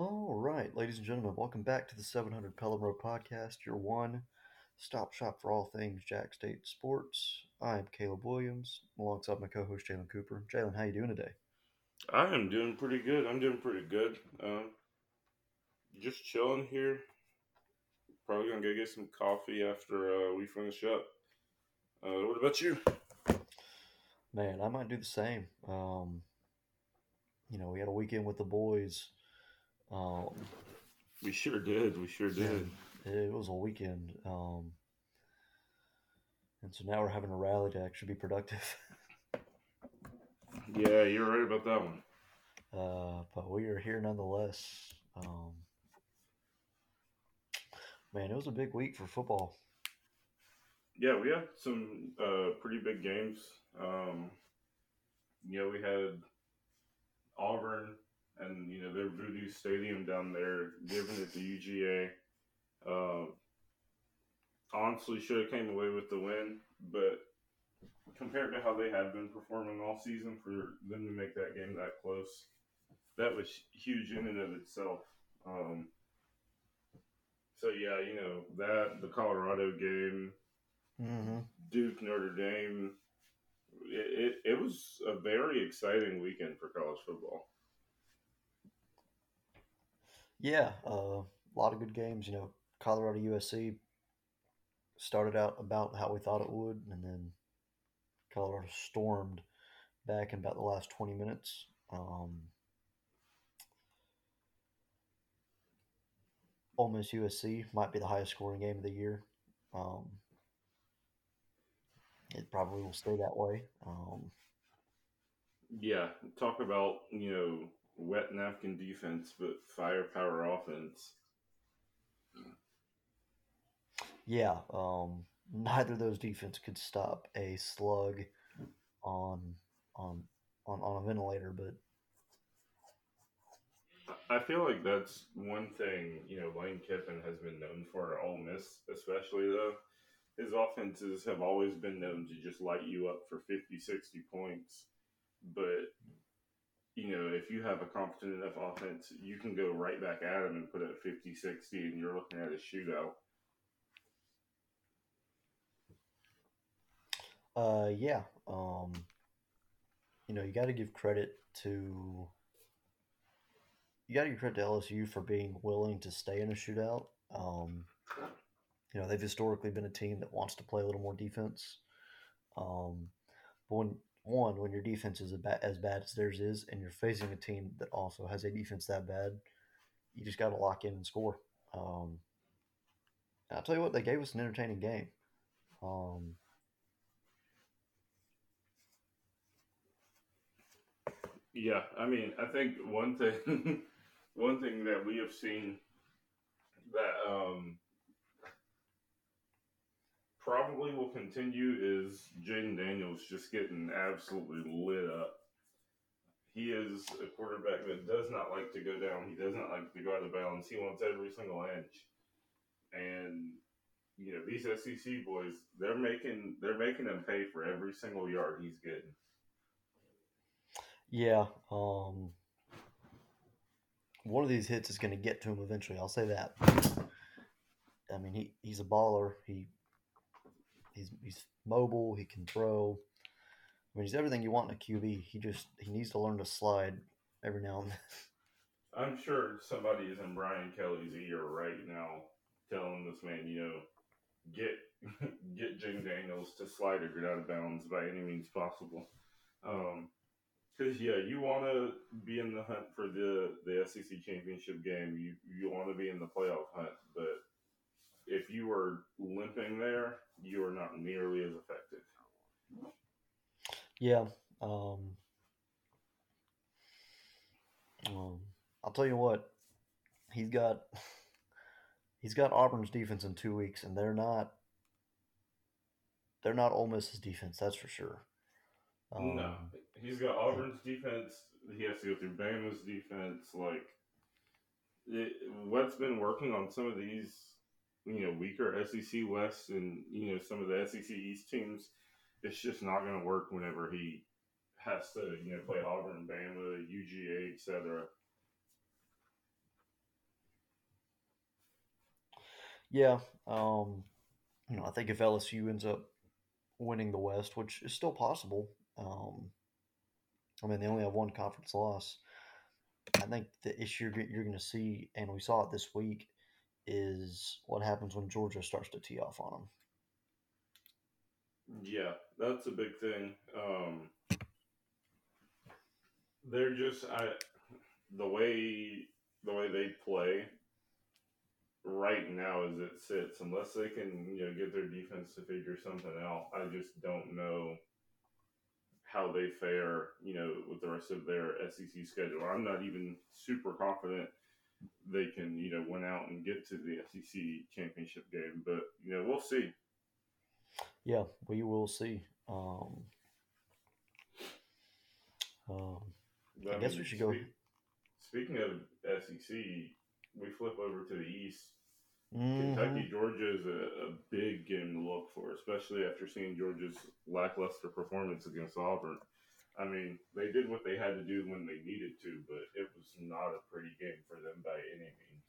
All right, ladies and gentlemen, welcome back to the 700 Pelham Road Podcast, your one stop shop for all things Jax State sports. I am Caleb Williams, alongside my co-host Jalen Cooper. Jalen, how you doing today? I am doing pretty good. I'm doing pretty good. Um, just chilling here. Probably gonna go get some coffee after uh, we finish up. Uh, what about you? Man, I might do the same. Um, you know, we had a weekend with the boys. Um, We sure did. We sure did. it was a weekend, um, and so now we're having a rally to actually be productive. Yeah, you're right about that one. Uh, but we are here nonetheless. Um, man, it was a big week for football. Yeah, we had some uh, pretty big games. Um, you know, we had Auburn and you know their Voodoo Stadium down there, giving it to UGA. Uh, honestly, should have came away with the win, but compared to how they had been performing all season, for them to make that game that close, that was huge in and of itself. Um, so yeah, you know that the Colorado game, Mm-hmm. Duke Notre Dame. It, it, it was a very exciting weekend for college football. Yeah, uh, a lot of good games. You know, Colorado USC started out about how we thought it would, and then Colorado stormed back in about the last 20 minutes. Um, Ole Miss LSU might be the highest scoring game of the year. Um, it probably will stay that way. Um, Yeah, talk about you know wet napkin defense, but firepower offense. yeah, um, neither of those defense could stop a slug on on on, on a ventilator, but I feel like that's one thing you know Lane Kiffin has been known for at Ole Miss, especially though. His offenses have always been known to just light you up for 50, 60 points. But, you know, if you have a competent enough offense, you can go right back at him and put up 50, 60, and you're looking at a shootout. uh, yeah, um, you know, you got to give credit to you got to give credit to LSU for being willing to stay in a shootout. Um, you know, they've historically been a team that wants to play a little more defense. Um, but when one, when your defense is as bad as theirs is, and you're facing a team that also has a defense that bad, you just got to lock in and score. Um, I'll tell you what, they gave us an entertaining game. Um, Yeah, I mean, I think one thing, one thing that we have seen that um, probably will continue is Jayden Daniels just getting absolutely lit up. He is a quarterback that does not like to go down. He does not like to go out of bounds. He wants every single inch. And you know these SEC boys, they're making they're making him pay for every single yard he's getting. Yeah, um, one of these hits is going to get to him eventually. I'll say that. I mean, he, he's a baller. He he's he's mobile. He can throw. I mean, he's everything you want in a QB. He just he needs to learn to slide every now and then. I'm sure somebody is in Brian Kelly's ear right now, telling this man, you know, get get Jim Daniels to slide or get out of bounds by any means possible. Um, because yeah, you want to be in the hunt for the the SEC championship game. You you want to be in the playoff hunt, but if you are limping there, you are not nearly as effective. Yeah. Um, um, I'll tell you what, he's got he's got Auburn's defense in two weeks, and they're not they're not Ole Miss's defense. That's for sure. Um, no, he's got Auburn's defense. He has to go through Bama's defense. Like, it, what's been working on some of these, you know weaker SEC West and you know some of the SEC East teams, it's just not going to work whenever he has to you know play Auburn, Bama, UGA, etc. Yeah, um, you know I think if LSU ends up winning the West, which is still possible, um, I mean they only have one conference loss. I think the issue you're going to see, and we saw it this week, is what happens when Georgia starts to tee off on them. Yeah, that's a big thing. Um, they're just I, the way the way they play right now as it sits, unless they can you know get their defense to figure something out, I just don't know how they fare. You know, with the rest of their SEC schedule, I'm not even super confident they can you know win out and get to the SEC championship game, but you know we'll see. Yeah, we will see. Um, um, I, I guess mean, we should go. Speaking of SEC, we flip over to the East. Mm-hmm. Kentucky, Georgia is a, a, big game to look for, especially after seeing Georgia's lackluster performance against Auburn. I mean, they did what they had to do when they needed to, but it was not a pretty game for them by any means.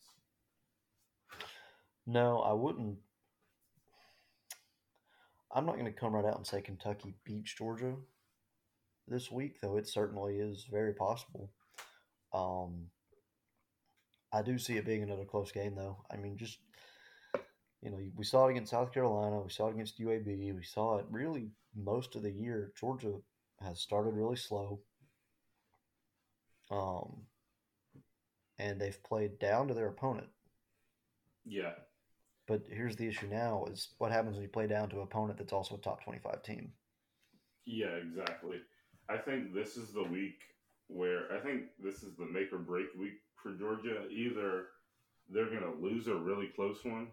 No, I wouldn't. I'm not going to come right out and say Kentucky beats Georgia this week, though it certainly is very possible. Um, I do see it being another close game, though. I mean, just you know, we saw it against South Carolina, we saw it against UAB, we saw it really most of the year. Georgia has started really slow, um, and they've played down to their opponent. Yeah. But here's the issue now: is what happens when you play down to an opponent that's also a top twenty-five team. Yeah, exactly. I think this is the week where I think this is the make or break week for Georgia. Either they're going to lose a really close one,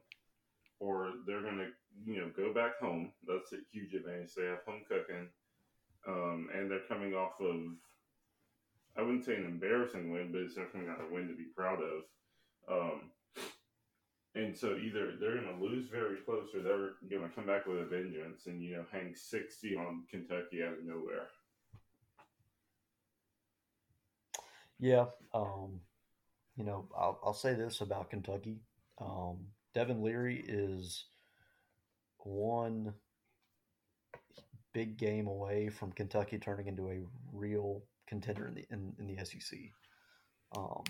or they're going to you know go back home. That's a huge advantage. They have home cooking, um, and they're coming off of I wouldn't say an embarrassing win, but it's definitely not a win to be proud of. Um, and so either they're going to lose very close, or they're going to come back with a vengeance and you know hang sixty on Kentucky out of nowhere. Yeah, um, you know, I'll, I'll say this about Kentucky. Um, Devin Leary is one big game away from Kentucky turning into a real contender in the in, in the SEC. Um,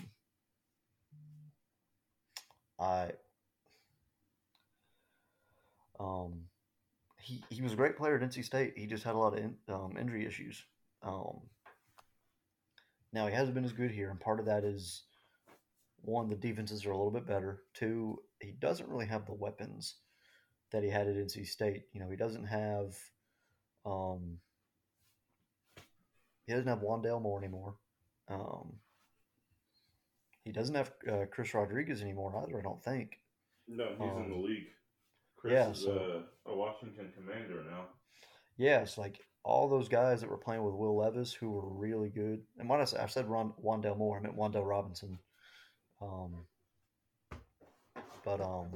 I um, he he was a great player at NC State. He just had a lot of in, um, injury issues. Um, now he hasn't been as good here, and part of that is one, the defenses are a little bit better. Two, he doesn't really have the weapons that he had at NC State. You know, he doesn't have um he doesn't have Wan'Dale Moore anymore. Um he doesn't have uh, Chris Rodriguez anymore either, I don't think. No, he's um, in the um, league. Chris yeah, is so, a, a Washington commander now. Yeah, it's like all those guys that were playing with Will Levis who were really good. And when I said, I said Ron, Wan'Dale Moore, I meant Wan'Dale Robinson. Um, but um,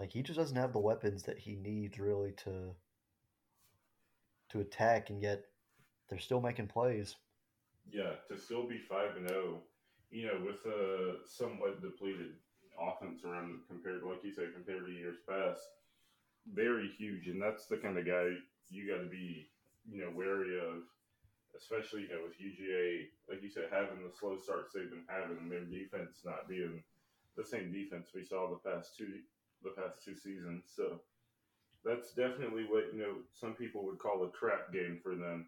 like he just doesn't have the weapons that he needs really to to attack, and yet they're still making plays. Yeah, to still be five and zero, oh, you know, with a somewhat depleted offense around compared, like you said, compared to years past very huge, and that's the kind of guy you got to be, you know, wary of, especially you know with UGA, like you said, having the slow starts they've been having, and their defense not being the same defense we saw the past two the past two seasons. So that's definitely what you know some people would call a trap game for them,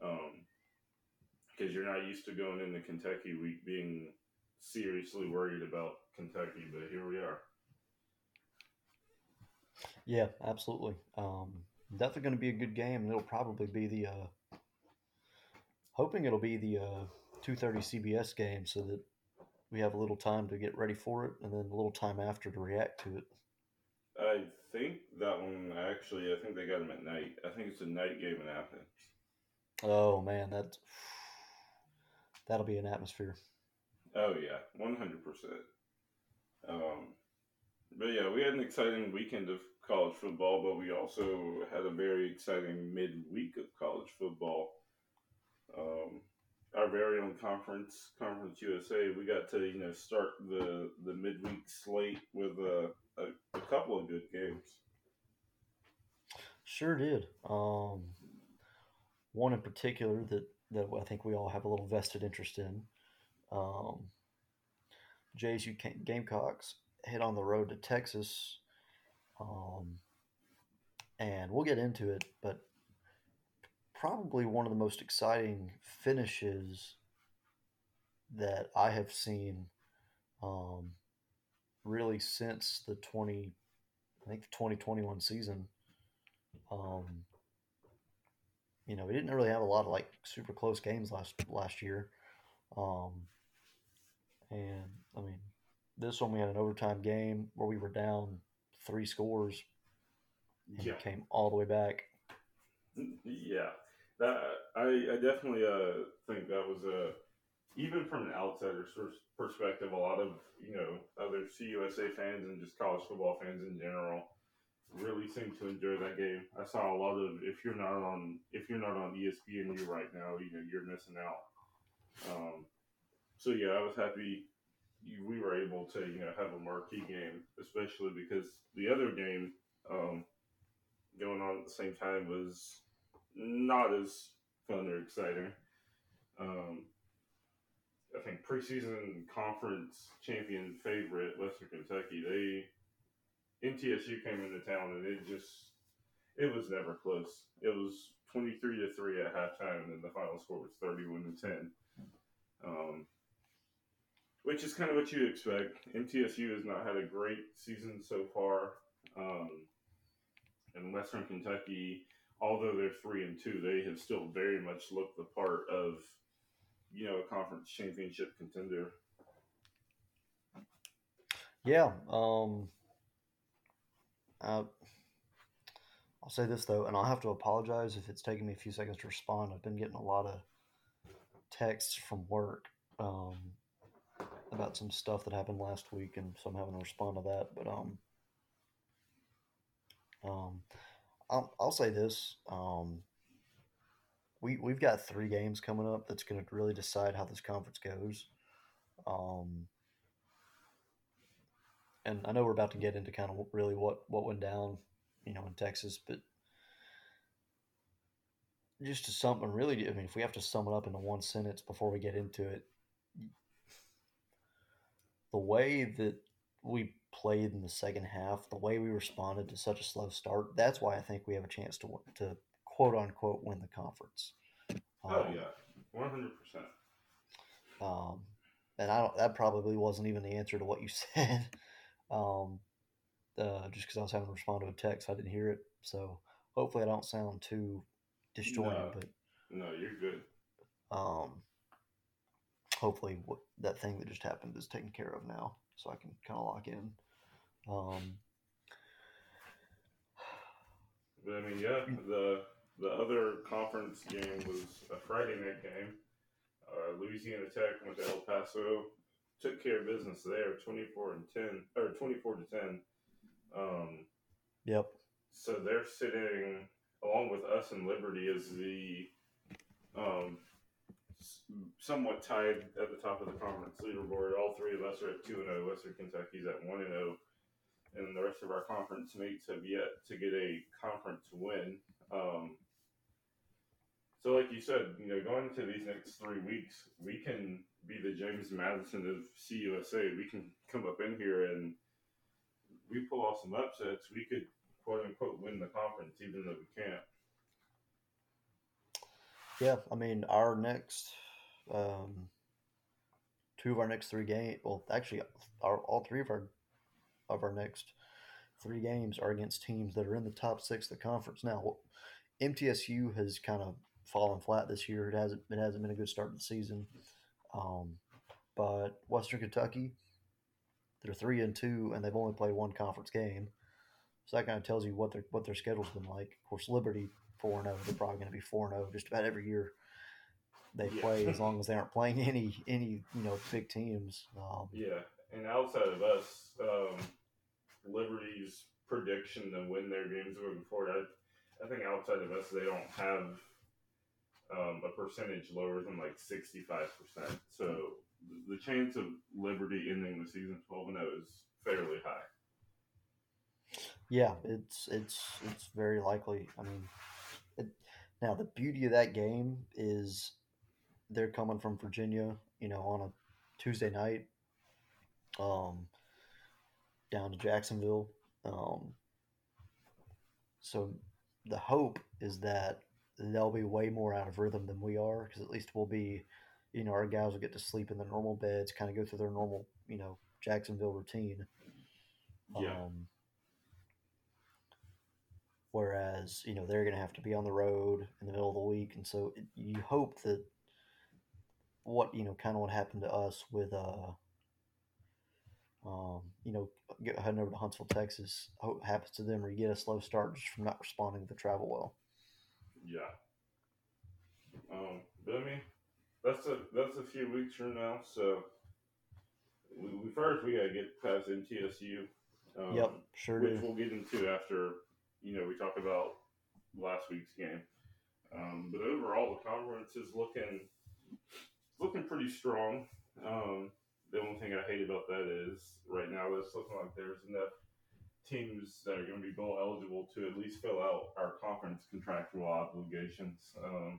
because um, you're not used to going into Kentucky week being seriously worried about Kentucky, but here we are. Yeah, absolutely. Um, definitely going to be a good game. It'll probably be the uh, hoping it'll be the uh, two thirty CBS game so that we have a little time to get ready for it, and then a little time after to react to it. I think that one actually. I think they got them at night. I think it's a night game in Athens. Oh man, that that'll be an atmosphere. Oh yeah, one hundred percent. Um, but yeah, we had an exciting weekend of college football, but we also had a very exciting midweek of college football. Um, our very own conference, Conference USA, we got to you know start the the midweek slate with a, a, a couple of good games. Sure did. Um, one in particular that that I think we all have a little vested interest in. Um, JSU Gamecocks head on the road to Texas, um, and we'll get into it, but probably one of the most exciting finishes that I have seen um, really since the 20 I think the 2021 season. Um, you know we didn't really have a lot of like super close games last last year. Um, and I mean this one we had an overtime game where we were down three scores and yeah. came all the way back. Yeah that I, I definitely uh, think that was a even from an outsider's perspective, a lot of you know other CUSA fans and just college football fans in general really seem to enjoy that game. I saw a lot of if you're not on if you're not on ESPNU right now, you know you're missing out. Um, so yeah, I was happy we were able to you know have a marquee game, especially because the other game um, going on at the same time was not as fun or exciting. Um, I think preseason conference champion favorite Western Kentucky. They MTSU came into town and it just it was never close. It was twenty three to three at halftime, and the final score was thirty one to ten. Um, which is kind of what you expect. MTSU has not had a great season so far, um, and Western Kentucky although they're three and two, they have still very much looked the part of, you know, a conference championship contender. Yeah. Um, uh, I'll say this though, and I'll have to apologize if it's taking me a few seconds to respond. I've been getting a lot of texts from work um, about some stuff that happened last week, and so I'm having to respond to that. But um, um, I'll, I'll say this. Um, we we've got three games coming up that's going to really decide how this conference goes. Um, and I know we're about to get into kind of really what what went down, you know, in Texas, but just to sum and really, I mean, if we have to sum it up into one sentence before we get into it, the way that we played in the second half, the way we responded to such a slow start, that's why I think we have a chance to to quote unquote win the conference. Oh, um, yeah, one hundred percent. Um, and I don't. That probably wasn't even the answer to what you said. Um, uh, just because I was having to respond to a text, I didn't hear it. So hopefully, I don't sound too disjointed. No, but no, you're good. Um, hopefully, what that thing that just happened is taken care of now, so I can kind of lock in. Um, but I mean, yeah, the the other conference game was a Friday night game. Uh, Louisiana Tech went to El Paso, took care of business there, twenty four and ten or twenty four to ten. Um, yep. So they're sitting along with us and Liberty as the um, somewhat tied at the top of the conference leaderboard. All three of us are at two and zero. Oh. Western Kentucky's at one and zero. And the rest of our conference mates have yet to get a conference win. Um, so, like you said, you know, going into these next three weeks, we can be the James Madison of CUSA. We can come up in here and we pull off some upsets. We could quote unquote win the conference, even though we can't. Yeah, I mean, our next um, two of our next three games. Well, actually, our all three of our of our next three games are against teams that are in the top six of the conference. Now, MTSU has kind of fallen flat this year. It hasn't it hasn't been a good start to the season. Um, but Western Kentucky, they're three and two, and they've only played one conference game. So that kind of tells you what their what their schedule's been like. Of course, Liberty four and zero. Oh, they're probably going to be four and zero oh just about every year they yeah. play, as long as they aren't playing any any you know big teams. Um, yeah, and outside of us, um, Liberty's prediction to win their games moving forward, I, I think outside of us, they don't have um, a percentage lower than like 65%. So the chance of Liberty ending the season 12 and 0 is fairly high. Yeah, it's it's it's very likely. I mean, it, now the beauty of that game is they're coming from Virginia, you know, on a Tuesday night, um, down to Jacksonville. Um, so the hope is that they'll be way more out of rhythm than we are because at least we'll be, you know, our guys will get to sleep in their normal beds, kind of go through their normal, you know, Jacksonville routine. Yeah. Um, whereas, you know, they're going to have to be on the road in the middle of the week. And so it, you hope that what, you know, kind of what happened to us with, uh, um, you know, get, heading over to Huntsville, Texas, hope happens to them or you get a slow start just from not responding to the travel well. Yeah. Um, but I mean, that's a that's a few weeks from now. So we, we first we gotta get past MTSU. Um, Yep, sure which do. we'll get into after you know we talk about last week's game. Um, but overall, the conference is looking looking pretty strong. Um, the only thing I hate about that is right now it's looking like there's enough teams that are going to be bowl eligible to at least fill out our conference contractual obligations. Um,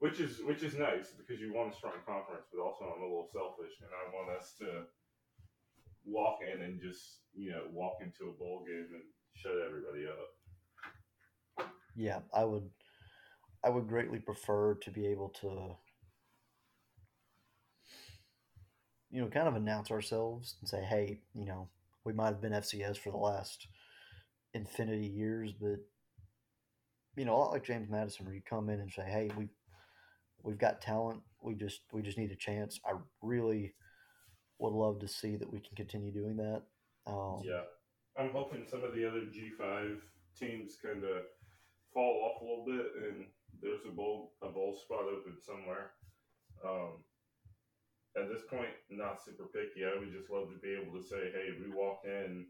which is which is nice because you want a strong conference, but also I'm a little selfish and I want us to walk in and just you know walk into a bowl game and shut everybody up. Yeah, I would I would greatly prefer to be able to you know, kind of announce ourselves and say, hey, you know, we might have been FCS for the last infinity years, but you know, a lot like James Madison, where you come in and say, hey, we we've got talent, we just we just need a chance. I really would love to see that we can continue doing that. Um, Yeah, I'm hoping some of the other G5 teams kind of fall off a little bit, and there's a bowl a bowl spot open somewhere. Um, at this point, not super picky. I would just love to be able to say, hey, we walked in,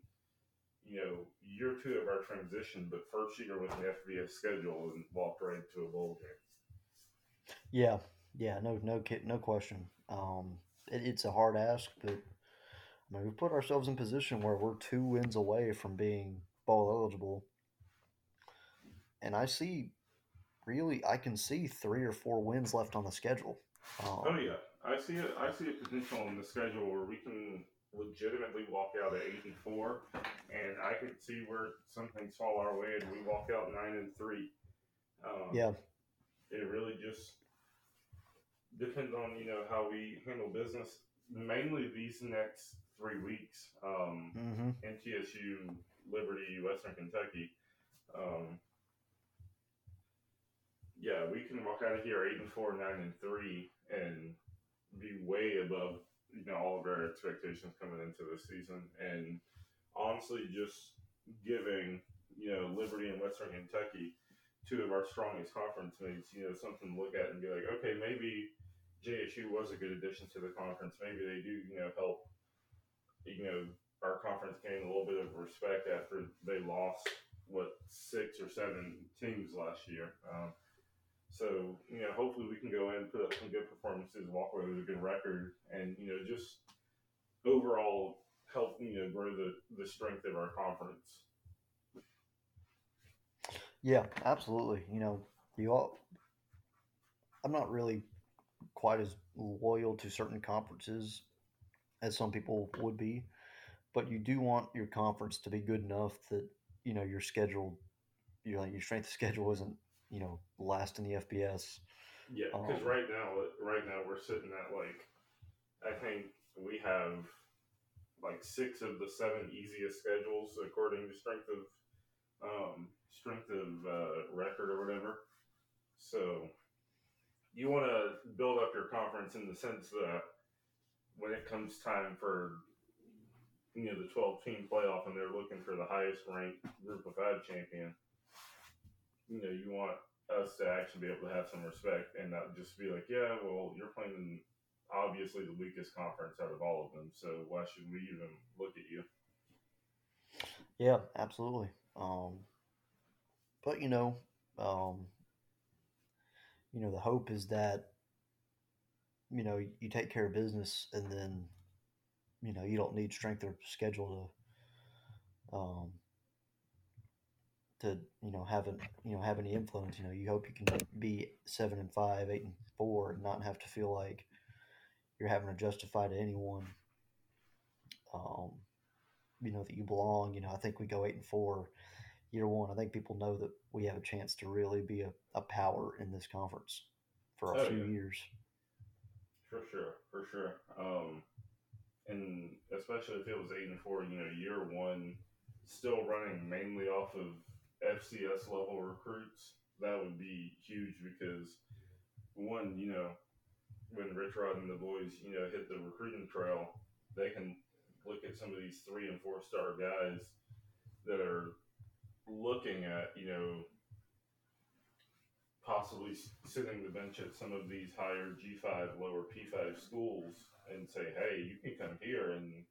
you know, year two of our transition, but first year with the FBS schedule, and walked right into a bowl game. Yeah, yeah, no, no, no question. Um, it, it's a hard ask, but I mean, we put ourselves in position where we're two wins away from being bowl eligible, and I see, really, I can see three or four wins left on the schedule. Um, Oh yeah, I see it. I see a potential in the schedule where we can legitimately walk out at eight and four, and I can see where some things fall our way and we walk out nine and three. Um, yeah, it really just depends on you know how we handle business. Mainly these next three weeks, um, hmm MTSU, Liberty, Western Kentucky. Um, yeah, we can walk out of here eight and four, nine and three, and be way above you know all of our expectations coming into the season. And honestly, just giving you know Liberty and Western Kentucky two of our strongest conference mates, you know, something to look at and be like, okay, maybe JSU was a good addition to the conference. Maybe they do, you know, help, you know, our conference gain a little bit of respect after they lost what six or seven teams last year. Um, so you know, hopefully we can go in, put up some good performances, walk away with a good record, and you know, just overall help you know grow the the strength of our conference. yeah, absolutely. You know, you all. I'm not really quite as loyal to certain conferences as some people would be, but you do want your conference to be good enough that you know your schedule, you know, your strength of schedule isn't you know last in the FBS. Yeah, because Um, right now, right now we're sitting at like, I think we have like six of the seven easiest schedules according to strength of, um, strength of uh, record or whatever. So, you want to build up your conference in the sense that when it comes time for, you know, the twelve team playoff and they're looking for the highest ranked group of five champion, you know, you want us to actually be able to have some respect and not just be like, yeah, well, you're playing in obviously the weakest conference out of all of them, so why should we even look at you? Yeah, absolutely. Um, but you know, um, you know, the hope is that you know you take care of business, and then you know you don't need strength or schedule to um, to you know have an you know have any influence. You know, you hope you can be seven and five, eight and four, and not have to feel like you're having to justify to anyone. Um, you know that you belong. You know, I think we go eight and four year one. I think people know that we have a chance to really be a, a power in this conference for a oh, few yeah. years. For sure, for sure. Um, and especially if it was eight and four, you know, year one, still running mainly off of FCS level recruits, that would be huge because one, you know, when Rich Rod and the boys, you know, hit the recruiting trail, they can look at some of these three and four star guys that are looking at, you know, possibly sitting the bench at some of these higher G5, lower P5 schools and say, hey, you can come here and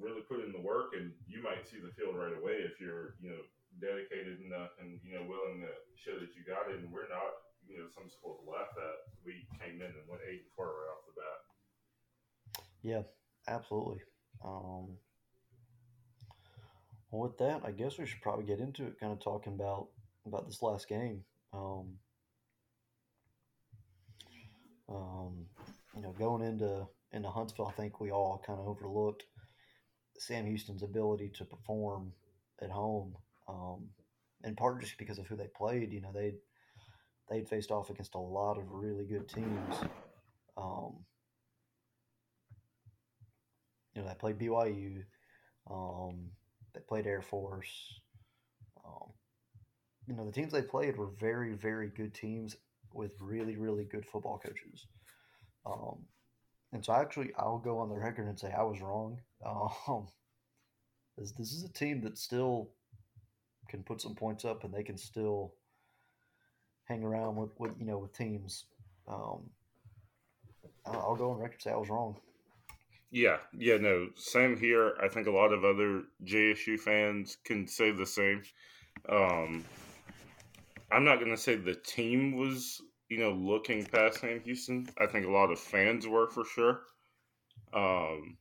really put in the work and you might see the field right away if you're, you know, dedicated enough and, you know, willing to show that you got it. And we're not, you know, some schools laugh at. We came in and went eight and four right off the bat. Yeah, absolutely. Um, well, with that, I guess we should probably get into it, kind of talking about about this last game. Um, um, you know, going into into Huntsville, I think we all kind of overlooked Sam Houston's ability to perform at home, um, in part just because of who they played. You know, they they'd faced off against a lot of really good teams. Um, you know, they played BYU. Um, they played Air Force. Um, you know, the teams they played were very, very good teams with really, really good football coaches. Um, and so actually, I'll go on the record and say I was wrong. Um, this, this is a team that still can put some points up, and they can still hang around with, with you know with teams. Um, I'll go on record say I was wrong. Yeah, yeah, no, same here. I think a lot of other JSU fans can say the same. Um, I'm not going to say the team was, you know, looking past Sam Houston. I think a lot of fans were for sure. Um,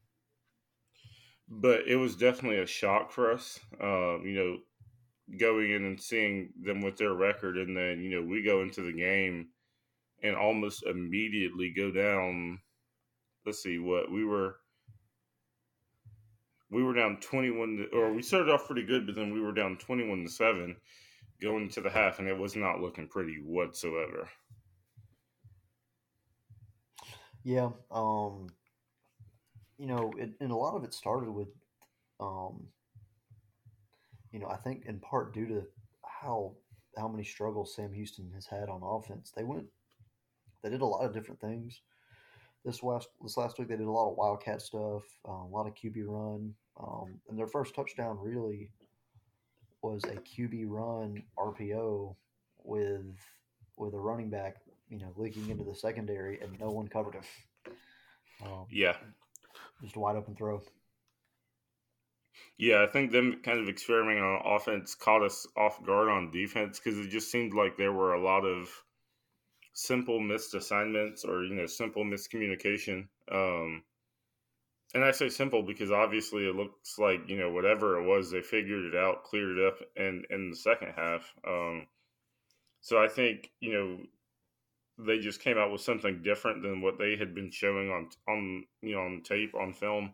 but it was definitely a shock for us. Um, you know, going in and seeing them with their record, and then you know we go into the game and almost immediately go down. Let's see what we were we were down 21 to, or we started off pretty good but then we were down 21 to 7 going to the half and it was not looking pretty whatsoever yeah um you know it, and a lot of it started with um you know i think in part due to how how many struggles sam houston has had on offense they went they did a lot of different things this last this last week they did a lot of wildcat stuff, uh, a lot of QB run, um, and their first touchdown really was a QB run RPO with with a running back, you know, leaking into the secondary, and no one covered him. Um, yeah, just a wide open throw. Yeah, I think them kind of experimenting on offense caught us off guard on defense because it just seemed like there were a lot of simple missed assignments or you know simple miscommunication. Um, and I say simple because obviously it looks like you know whatever it was they figured it out, cleared it up, and in the second half. Um, so I think you know they just came out with something different than what they had been showing on on you know on tape on film,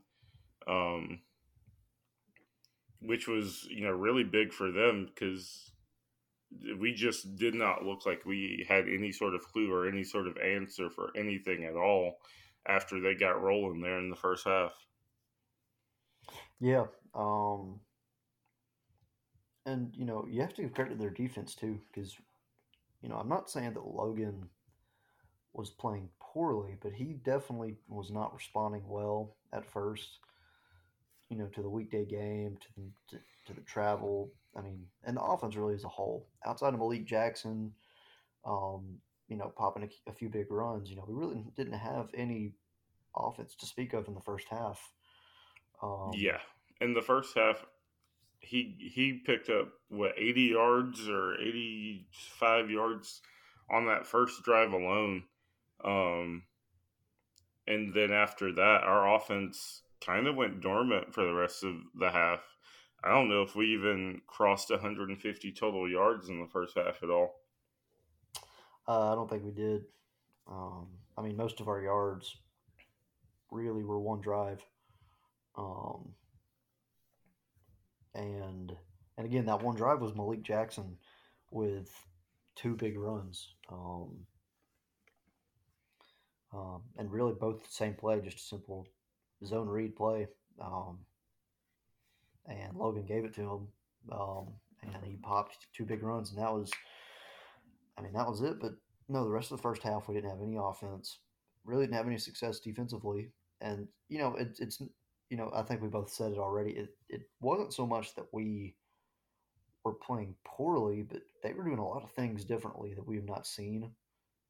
um, which was you know really big for them because we just did not look like we had any sort of clue or any sort of answer for anything at all after they got rolling there in the first half. Yeah. Um, and, you know, you have to give credit to their defense too, because, you know, I'm not saying that Logan was playing poorly, but he definitely was not responding well at first, you know, to the weekday game, to the, to, to the travel. I mean, and the offense really as a whole, outside of Malik Jackson, um, you know, popping a, a, few big runs. You know, we really didn't have any offense to speak of in the first half. Um, yeah, in the first half, he he picked up what eighty yards or eighty five yards on that first drive alone. Um, and then after that, our offense kind of went dormant for the rest of the half. I don't know if we even crossed 150 total yards in the first half at all. Uh, I don't think we did. Um, I mean, most of our yards really were one drive. Um, and and again, that one drive was Malik Jackson with two big runs. Um, um, and really both the same play, just a simple zone read play. Um, and Logan gave it to him, um, and he popped two big runs, and that was, I mean, that was it. But no, the rest of the first half we didn't have any offense, really didn't have any success defensively, and you know, it, it's you know, I think we both said it already. It it wasn't so much that we were playing poorly, but they were doing a lot of things differently that we have not seen.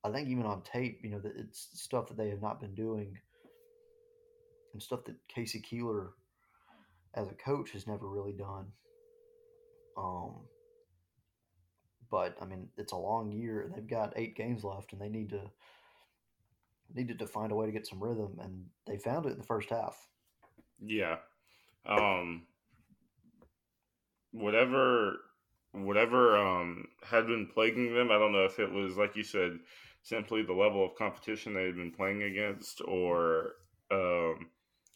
I think even on tape, you know, that it's stuff that they have not been doing and stuff that K.C. Keeler as a coach has never really done. Um, but I mean, it's a long year. They've got eight games left, and they need to needed to find a way to get some rhythm, and they found it in the first half. Yeah. Um, whatever whatever um, had been plaguing them, I don't know if it was like you said, simply the level of competition they had been playing against, or um,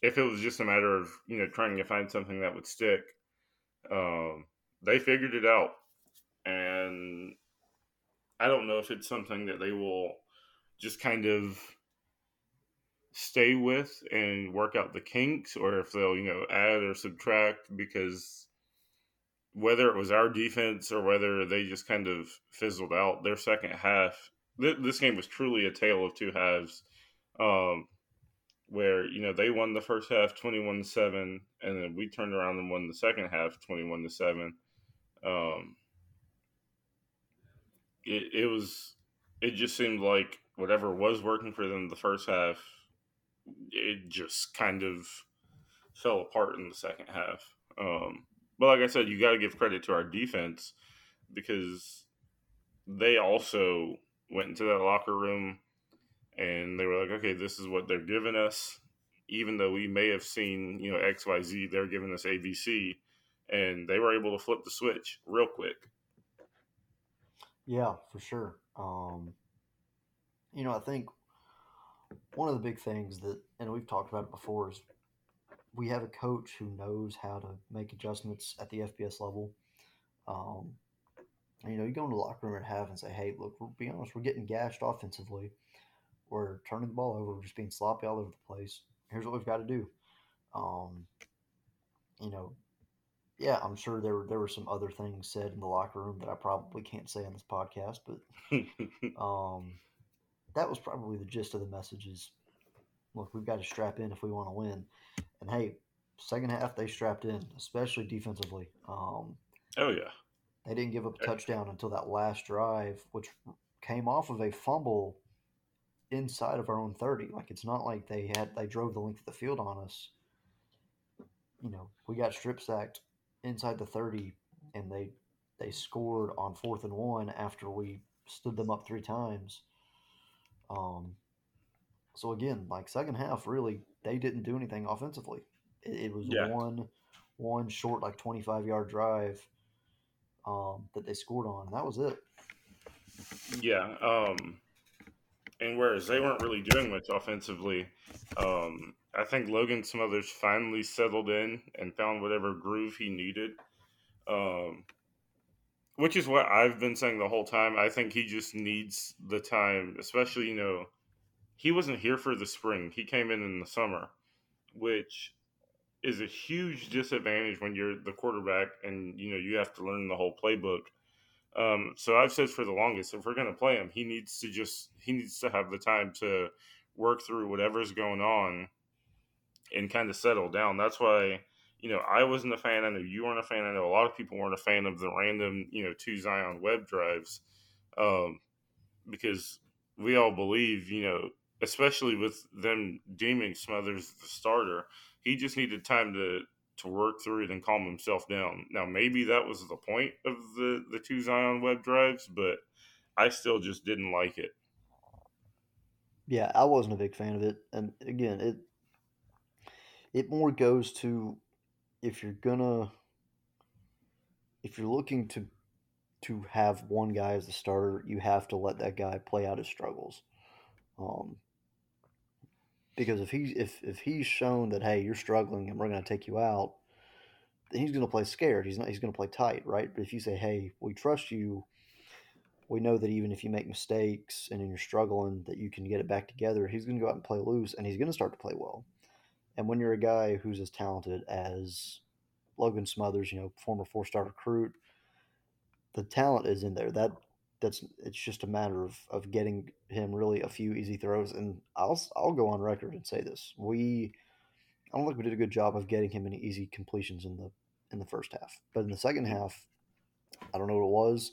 if it was just a matter of you know trying to find something that would stick. Um, they figured it out, and I don't know if it's something that they will just kind of stay with and work out the kinks, or if they'll you know add or subtract because whether it was our defense or whether they just kind of fizzled out their second half th- this game was truly a tale of two halves um, where you know they won the first half 21 to 7 and then we turned around and won the second half 21 to 7 um, it, it was it just seemed like whatever was working for them the first half it just kind of fell apart in the second half. Um, but like I said, you got to give credit to our defense because they also went into that locker room and they were like, okay, this is what they're giving us. Even though we may have seen, you know, XYZ, they're giving us ABC. And they were able to flip the switch real quick. Yeah, for sure. Um, you know, I think one of the big things that, and we've talked about it before, is we have a coach who knows how to make adjustments at the FBS level. Um, you know, you go into the locker room at half and say, "Hey, look, we'll be honest, we're getting gashed offensively. We're turning the ball over. We're just being sloppy all over the place. Here's what we've got to do." Um, you know, yeah, I'm sure there were there were some other things said in the locker room that I probably can't say on this podcast, but um, that was probably the gist of the messages. Look, we've got to strap in if we want to win. And hey, second half they strapped in, especially defensively. Um, oh yeah, they didn't give up a touchdown until that last drive, which came off of a fumble inside of our own thirty. Like it's not like they had they drove the length of the field on us. You know, we got strip sacked inside the thirty, and they they scored on fourth and one after we stood them up three times. Um, so again, like second half, really they didn't do anything offensively. It, it was yeah. one one short like twenty five yard drive um, that they scored on, and that was it. Yeah, um, and whereas they weren't really doing much offensively, um, I think Logan Smothers finally settled in and found whatever groove he needed. Um, which is what I've been saying the whole time. I think he just needs the time, especially you know he wasn't here for the spring. He came in in the summer, which is a huge disadvantage when you're the quarterback and you know you have to learn the whole playbook. Um, so I've said for the longest, if we're going to play him, he needs to just he needs to have the time to work through whatever's going on and kind of settle down. That's why you know I wasn't a fan. I know you weren't a fan. I know a lot of people weren't a fan of the random you know two Zion Webb drives um, because we all believe you know especially with them deeming Smothers the starter, he just needed time to to work through it and calm himself down. Now, maybe that was the point of the the two Zion Webb drives, but I still just didn't like it. Yeah, I wasn't a big fan of it, and again, it it more goes to if you're gonna if you're looking to to have one guy as the starter, you have to let that guy play out his struggles. Um, because if he's if if he's shown that hey you're struggling and we're going to take you out, then he's going to play scared. He's not. He's going to play tight, right? But if you say hey we trust you, we know that even if you make mistakes and you're struggling, that you can get it back together. He's going to go out and play loose, and he's going to start to play well. And when you're a guy who's as talented as Logan Smothers, you know, former four-star recruit, the talent is in there. That that's it's just a matter of of getting him really a few easy throws. And I'll I'll go on record and say this: we I don't think we did a good job of getting him any easy completions in the in the first half, but in the second mm-hmm. half, I don't know what it was.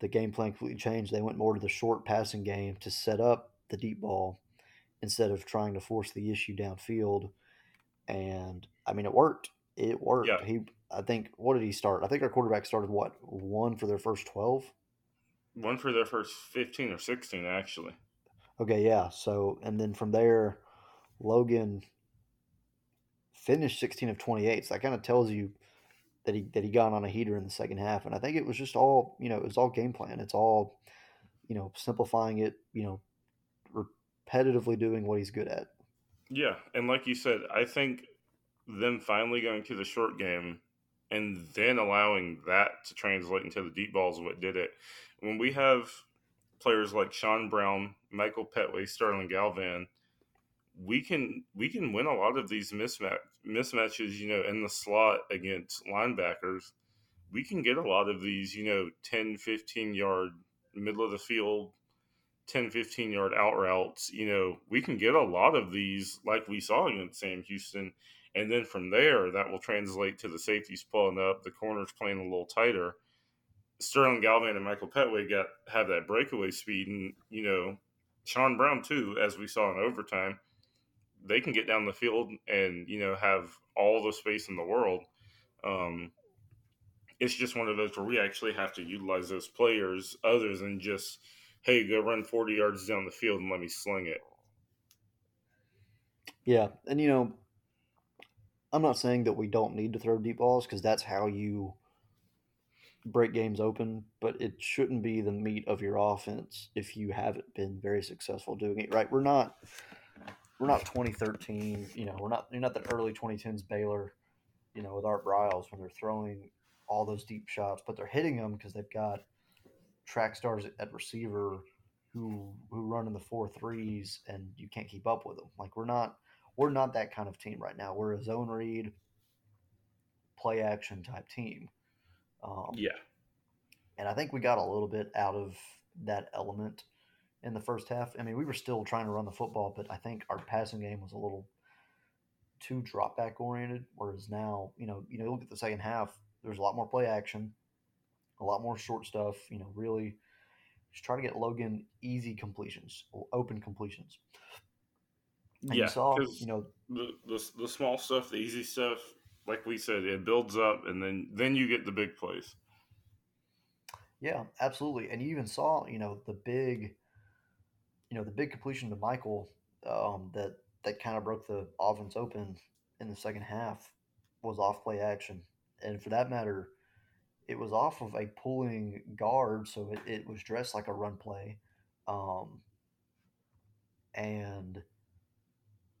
The game plan completely changed. They went more to the short passing game to set up the deep ball instead of trying to force the issue downfield. And I mean, it worked. It worked. Yeah. He, I think, what did he start? I think our quarterback started what one for their first twelve. One for their first 15 or 16, actually. Okay, yeah. So, and then from there, Logan finished 16 of 28. So that kind of tells you that he that he got on a heater in the second half. And I think it was just all, you know, it was all game plan. It's all, you know, simplifying it, you know, repetitively doing what he's good at. Yeah, and like you said, I think them finally going to the short game and then allowing that to translate into the deep balls what did it. When we have players like Sean Brown, Michael Petway, Sterling Galvan, we can we can win a lot of these mismatch mismatches, you know, in the slot against linebackers. We can get a lot of these, you know, 10, 15 yard middle of the field 10, 15 yard out routes, you know, we can get a lot of these like we saw against Sam Houston. And then from there, that will translate to the safeties pulling up, the corners playing a little tighter. Sterling Galvan and Michael Petway got have that breakaway speed, and you know, Sean Brown too, as we saw in overtime, they can get down the field and you know have all the space in the world. Um, it's just one of those where we actually have to utilize those players other than just hey, go run 40 yards down the field and let me sling it. Yeah, and you know, I'm not saying that we don't need to throw deep balls because that's how you break games open, but it shouldn't be the meat of your offense if you haven't been very successful doing it. Right? We're not we're not 2013. You know, we're not you're not the early 2010s Baylor. You know, with Art Briles when they're throwing all those deep shots, but they're hitting them because they've got track stars at receiver who who run in the four threes and you can't keep up with them. Like we're not we're not that kind of team right now. We're a zone read, play action type team. Um, yeah, and I think we got a little bit out of that element in the first half. I mean, we were still trying to run the football, but I think our passing game was a little too drop back oriented. Whereas now, you know, you know, look at the second half. There's a lot more play action a lot more short stuff. You know, really just try to get Logan easy completions, open completions. And yeah, you saw, you know, the, the the small stuff, the easy stuff, like we said, it builds up, and then then you get the big plays. Yeah, absolutely. And you even saw, you know, the big, you know, the big completion to Michael um, that that kind of broke the offense open in the second half was off play action, and for that matter, it was off of a pulling guard, so it, it was dressed like a run play. Um, and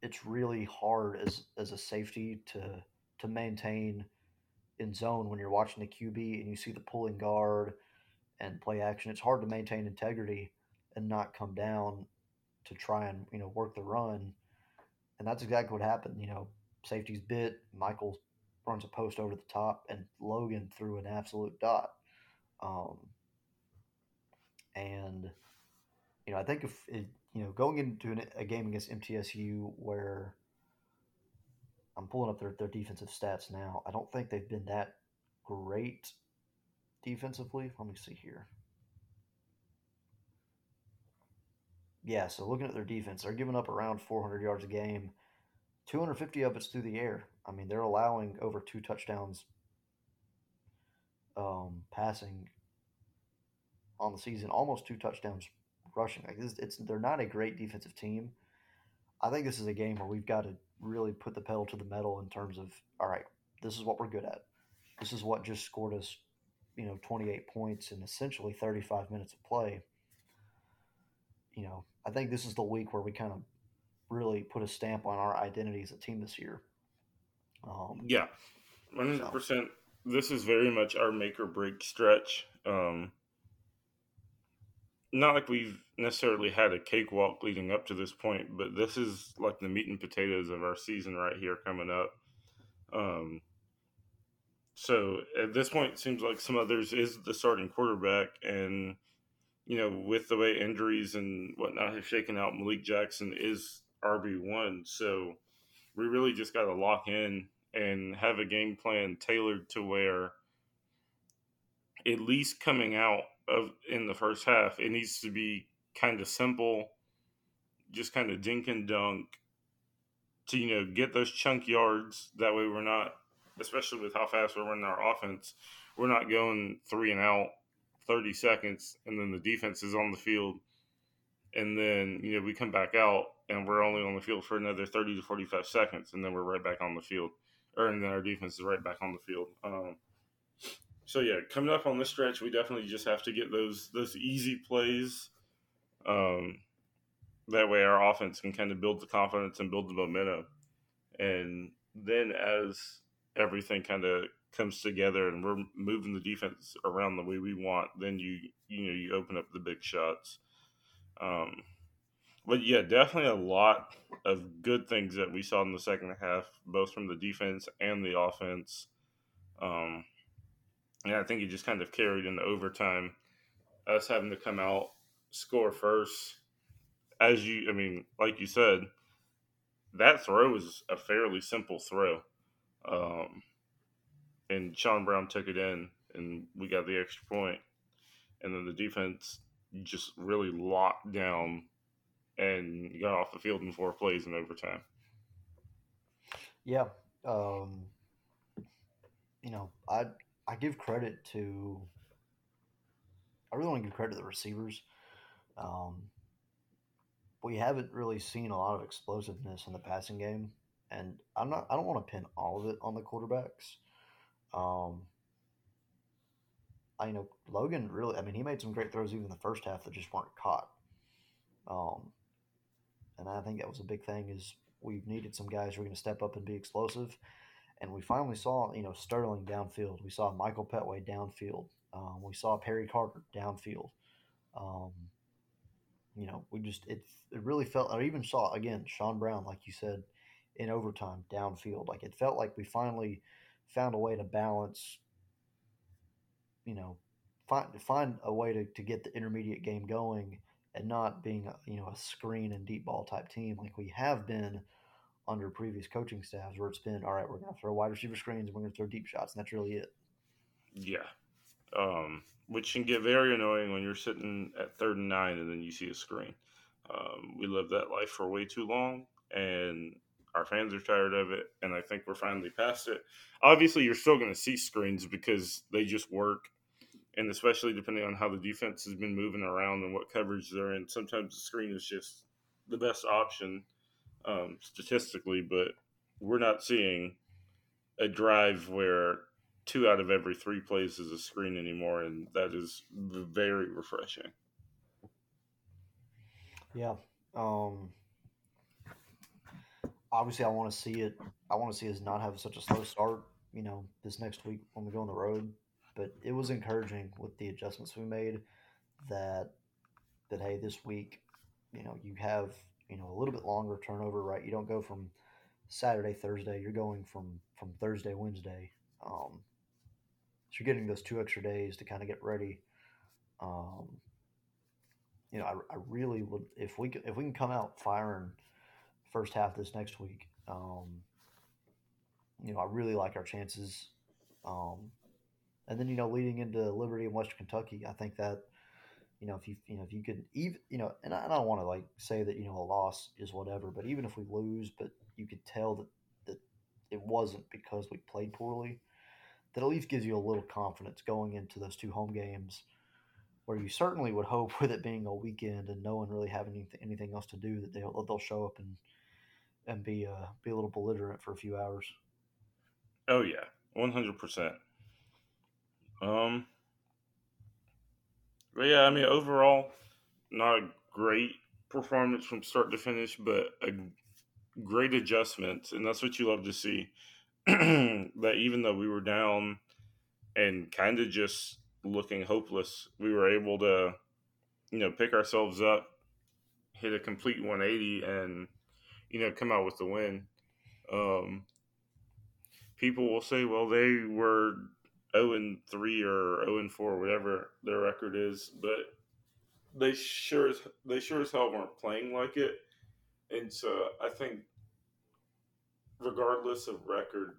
it's really hard as, as a safety to to maintain in zone when you're watching the QB and you see the pulling guard and play action. It's hard to maintain integrity and not come down to try and you know work the run. And that's exactly what happened. You know, safety's bit. Michael runs a post over the top, and Logan threw an absolute dot. Um, and you know, I think if it, you know going into an, a game against MTSU where I'm pulling up their, their defensive stats now, I don't think they've been that great defensively. Let me see here. Yeah, so looking at their defense, they're giving up around 400 yards a game. 250 of it's through the air. I mean, they're allowing over two touchdowns um, passing on the season, almost two touchdowns rushing. Like it's, it's they're not a great defensive team. I think this is a game where we've got to really put the pedal to the metal in terms of all right, this is what we're good at. This is what just scored us, you know, 28 points in essentially 35 minutes of play. You know, I think this is the week where we kind of really put a stamp on our identity as a team this year. Um, yeah, 100%. So. This is very much our make or break stretch. Um, not like we've necessarily had a cakewalk leading up to this point, but this is like the meat and potatoes of our season right here coming up. Um, so at this point, it seems like Smothers is the starting quarterback, and you know, with the way injuries and whatnot have shaken out, Malik Jackson is RB one. So we really just got to lock in and have a game plan tailored to where, at least coming out of in the first half, it needs to be kind of simple, just kind of dink and dunk to you know get those chunk yards. That way, we're not, especially with how fast we're running our offense, we're not going three and out, thirty seconds, and then the defense is on the field, and then you know we come back out and we're only on the field for another thirty to forty five seconds, and then we're right back on the field, or and then our defense is right back on the field. Um, so yeah, coming up on this stretch, we definitely just have to get those those easy plays. Um, that way, our offense can kind of build the confidence and build the momentum, and then as everything kind of comes together and we're moving the defense around the way we want, then you you know you open up the big shots. Um, but yeah, definitely a lot of good things that we saw in the second half, both from the defense and the offense. Um, and I think he just kind of carried in the overtime. Us having to come out, score first. As you, I mean, like you said, that throw was a fairly simple throw. Um, and Sean Brown took it in, and we got the extra point. And then the defense just really locked down and got off the field in four plays in overtime. Yeah. Um, you know, I I give credit to. I really want to give credit to the receivers. Um, we haven't really seen a lot of explosiveness in the passing game, and I'm not. I don't want to pin all of it on the quarterbacks. Um, I you know Logan really. I mean, he made some great throws even in the first half that just weren't caught. Um, and I think that was a big thing. Is we've needed some guys who are going to step up and be explosive and we finally saw you know Sterling downfield. We saw Michael Petway downfield. Um, we saw Perry Carter downfield. Um, you know, we just it it really felt. I even saw again Sean Brown, like you said, in overtime downfield. Like it felt like we finally found a way to balance. You know, find find a way to, to get the intermediate game going and not being you know a screen and deep ball type team like we have been under previous coaching staffs where it's been all right, we're going to throw wide receiver screens, we're going to throw deep shots, and that's really it. Yeah, um, which can get very annoying when you're sitting at third and nine and then you see a screen. Um, we lived that life for way too long, and our fans are tired of it, and I think we're finally past it. Obviously, you're still going to see screens because they just work, and especially depending on how the defense has been moving around and what coverage they're in, sometimes the screen is just the best option um, statistically, but we're not seeing a drive where two out of every three plays is a screen anymore, and that is very refreshing. Yeah. Um, obviously, I want to see it. I want to see us not have such a slow start. You know, this next week when we go on the road. But it was encouraging with the adjustments we made. That that hey, this week, you know, you have you know a little bit longer turnover, right? You don't go from Saturday Thursday. You're going from from Thursday Wednesday. Um, so you're getting those two extra days to kind of get ready. Um, you know, I, I really would if we if we can come out firing first half this next week. Um, you know, I really like our chances. Um, and then you know, leading into Liberty and Western Kentucky, I think that you know, if you you know if you could even you know, and I, don't want to like say that you know a loss is whatever, but even if we lose, but you could tell that that it wasn't because we played poorly, that at least gives you a little confidence going into those two home games. where you certainly would hope with it being a weekend and no one really having anything, anything else to do that they'll they'll show up and and be uh, be a little belligerent for a few hours. Oh yeah, one hundred percent. Um, but yeah, I mean overall, not a great performance from start to finish, but a great adjustment, and that's what you love to see. that even though we were down and kind of just looking hopeless, we were able to, you know, pick ourselves up, hit a complete 180, and you know, come out with the win. Um, people will say, well, they were 0 and 3 or 0 and 4, whatever their record is, but they sure as they sure as hell weren't playing like it. And so I think regardless of record,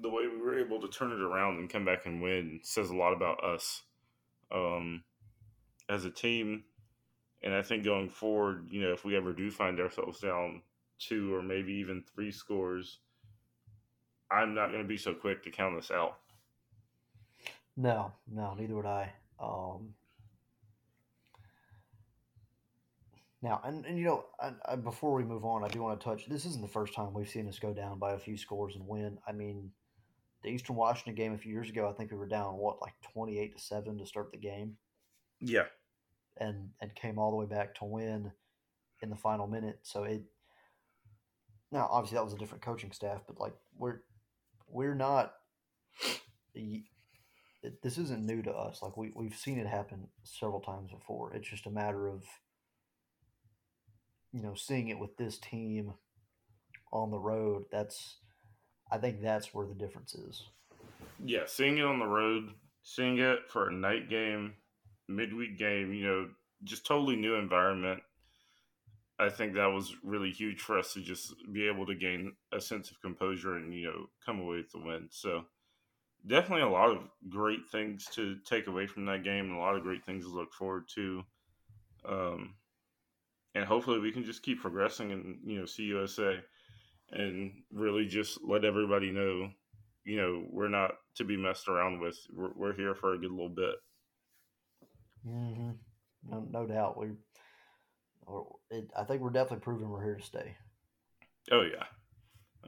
the way we were able to turn it around and come back and win says a lot about us um, as a team. And I think going forward, you know, if we ever do find ourselves down two or maybe even three scores, I'm not going to be so quick to count us out. No, no, neither would I. Um, now, and, and you know, I, I, before we move on, I do want to touch. This isn't the first time we've seen us go down by a few scores and win. I mean, the Eastern Washington game a few years ago, I think we were down what like twenty eight to seven to start the game. Yeah, and and came all the way back to win in the final minute. So it now obviously that was a different coaching staff, but like we're we're not. This isn't new to us. Like we we've seen it happen several times before. It's just a matter of you know seeing it with this team on the road. That's I think that's where the difference is. Yeah, seeing it on the road, seeing it for a night game, midweek game, you know, just totally new environment. I think that was really huge for us to just be able to gain a sense of composure and, you know, come away with the win. So definitely a lot of great things to take away from that game and a lot of great things to look forward to. Um, and hopefully we can just keep progressing and, you know, C-USA and really just let everybody know, you know, we're not to be messed around with. We're, we're here for a good little bit. Mm-hmm. No, no doubt. We, it, I think we're definitely proving we're here to stay. Oh yeah.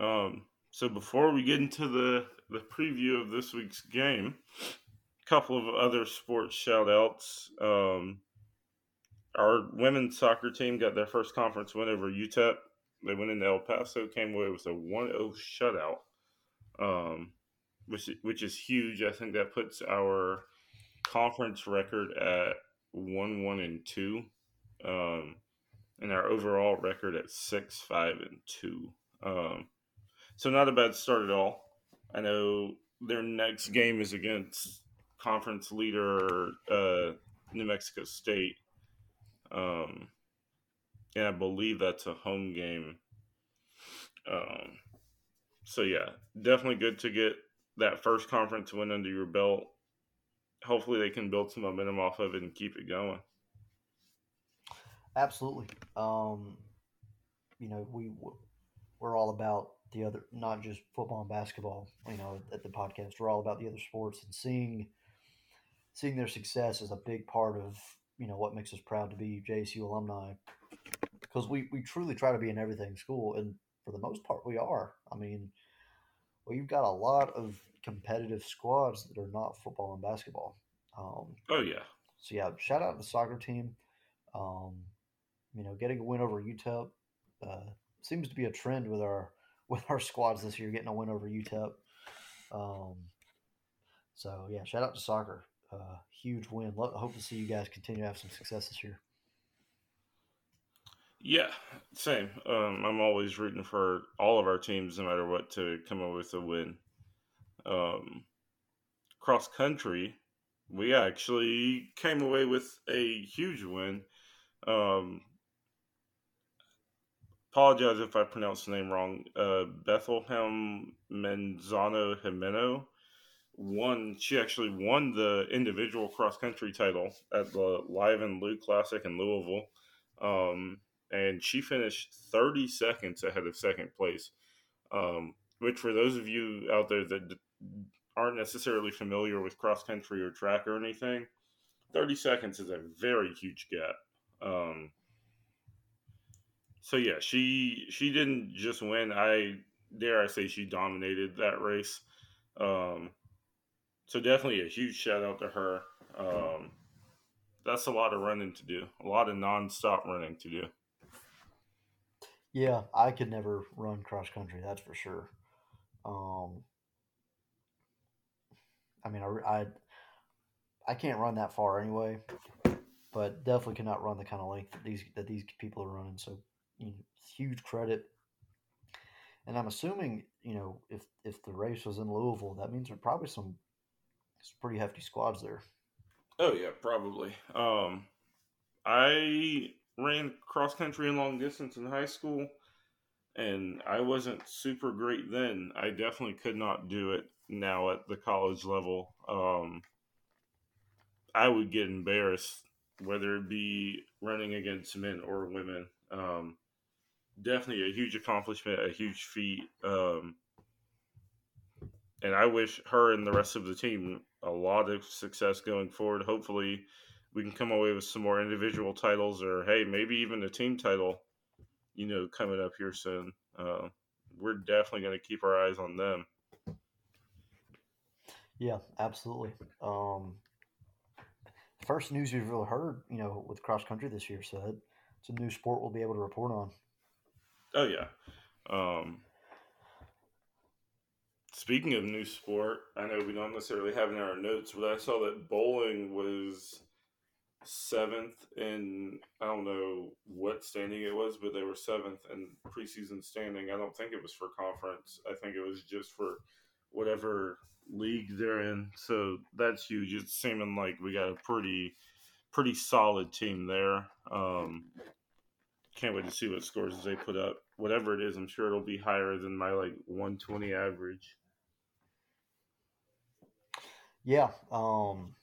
Um, so before we get into the the preview of this week's game, a couple of other sports shout outs. Um, our women's soccer team got their first conference win over UTEP they went into El Paso, came away with a 1-0 shutout, um, which which is huge. I think that puts our conference record at one one and two, um, and our overall record at six five and two. Um, so not a bad start at all. I know their next game is against conference leader uh, New Mexico State. Um, yeah, I believe that's a home game. Um, so yeah, definitely good to get that first conference win under your belt. Hopefully, they can build some momentum off of it and keep it going. Absolutely. Um, you know, we we're all about the other, not just football and basketball. You know, at the podcast, we're all about the other sports and seeing seeing their success is a big part of you know what makes us proud to be JSU alumni. Because we, we truly try to be in everything school and for the most part we are. I mean we've got a lot of competitive squads that are not football and basketball. Um, oh yeah. so yeah shout out to the soccer team. Um, you know getting a win over UTEP uh, seems to be a trend with our with our squads this year getting a win over UTEP um, so yeah shout out to soccer uh, huge win hope to see you guys continue to have some success this year yeah, same. Um, I'm always rooting for all of our teams, no matter what, to come up with a win. Um, cross country, we actually came away with a huge win. Um, apologize if I pronounced the name wrong. Uh, Bethlehem Menzano Jimeno won. She actually won the individual cross country title at the Live and Lou Classic in Louisville. Um, and she finished 30 seconds ahead of second place. Um, which, for those of you out there that aren't necessarily familiar with cross country or track or anything, 30 seconds is a very huge gap. Um, so yeah, she she didn't just win. I dare I say she dominated that race. Um, so definitely a huge shout out to her. Um, that's a lot of running to do, a lot of nonstop running to do. Yeah, I could never run cross country. That's for sure. Um, I mean, I, I, I can't run that far anyway, but definitely cannot run the kind of length that these that these people are running. So, you know, huge credit. And I'm assuming, you know, if if the race was in Louisville, that means there's probably some, some pretty hefty squads there. Oh yeah, probably. Um, I ran cross country and long distance in high school, and I wasn't super great then. I definitely could not do it now at the college level. Um, I would get embarrassed, whether it be running against men or women. Um, definitely a huge accomplishment, a huge feat. Um, and I wish her and the rest of the team a lot of success going forward. Hopefully, we can come away with some more individual titles, or hey, maybe even a team title. You know, coming up here soon. Uh, we're definitely going to keep our eyes on them. Yeah, absolutely. Um, first news we've really heard, you know, with cross country this year, so it's a new sport we'll be able to report on. Oh yeah. Um, speaking of new sport, I know we don't necessarily have in our notes, but I saw that bowling was seventh in I don't know what standing it was, but they were seventh in preseason standing. I don't think it was for conference. I think it was just for whatever league they're in. So that's huge. It's seeming like we got a pretty pretty solid team there. Um, can't wait to see what scores they put up. Whatever it is, I'm sure it'll be higher than my like 120 average. Yeah. Um,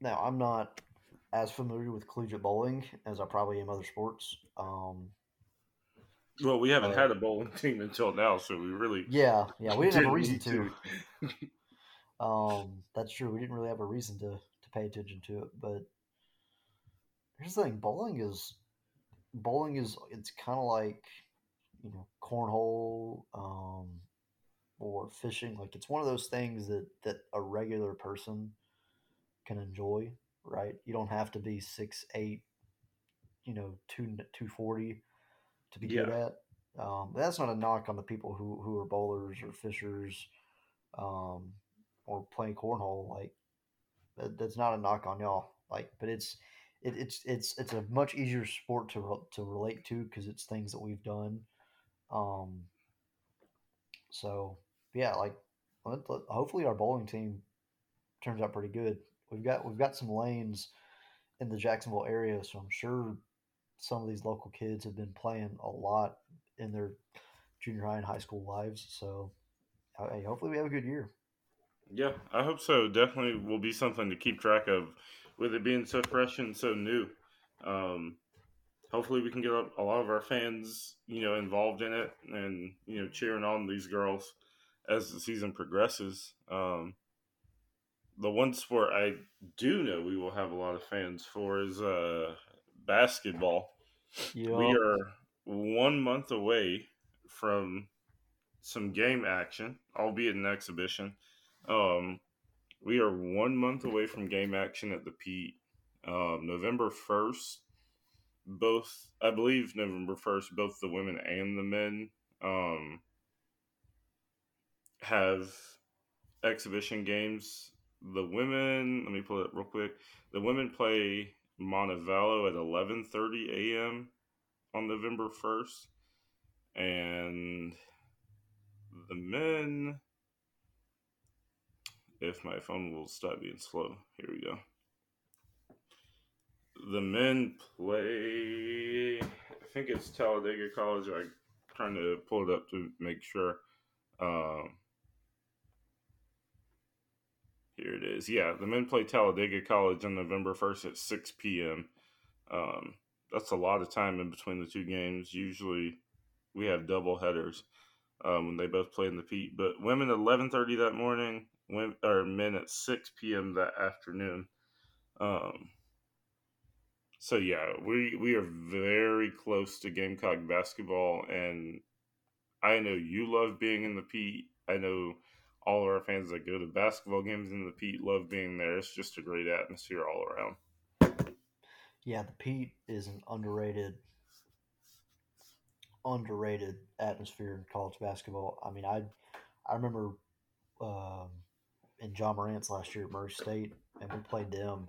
now I'm not as familiar with collegiate bowling as I probably am other sports. Um, well, we haven't uh, had a bowling team until now, so we really yeah yeah we didn't, didn't have a reason to. to. um, that's true. We didn't really have a reason to to pay attention to it, but here's the thing: bowling is bowling is it's kind of like you know cornhole um, or fishing. Like it's one of those things that that a regular person can enjoy. Right? You don't have to be six eight, you know, two two forty to be yeah. good at. Um, that's not a knock on the people who, who are bowlers or fishers um, or playing cornhole. Like that, that's not a knock on y'all. Like, but it's it, it's it's it's a much easier sport to re- to relate to because it's things that we've done. Um, so yeah, like let, let, hopefully our bowling team turns out pretty good. We've got we've got some lanes in the Jacksonville area, so I'm sure some of these local kids have been playing a lot in their junior high and high school lives. So, hey, hopefully we have a good year. Yeah, I hope so. Definitely will be something to keep track of with it being so fresh and so new. Um, hopefully we can get a lot of our fans, you know, involved in it and, you know, cheering on these girls as the season progresses. Um, the one sport I do know we will have a lot of fans for is uh, basketball. Yep. We are one month away from some game action, albeit an exhibition. Um, we are one month away from game action at the Pete. Um, November first, both I believe November first, both the women and the men um, have exhibition games. The women, let me pull it real quick. The women play Montevallo at 11:30 a.m. on November 1st, and the men. If my phone will stop being slow, here we go. The men play. I think it's Talladega College. I'm trying to pull it up to make sure. Um, here it is. Yeah, the men play Talladega College on November 1st at 6 p.m. Um, that's a lot of time in between the two games. Usually we have double headers um, when they both play in the Pete. But women at 11.30 that morning, women, or men at 6 p.m. that afternoon. Um, so yeah, we we are very close to Gamecock basketball, and I know you love being in the Pete. I know all of our fans that go to basketball games in the Pete love being there. It's just a great atmosphere all around. Yeah, the Pete is an underrated, underrated atmosphere in college basketball. I mean, I I remember um, in Ja Morant's last year at Murray State, and we played them.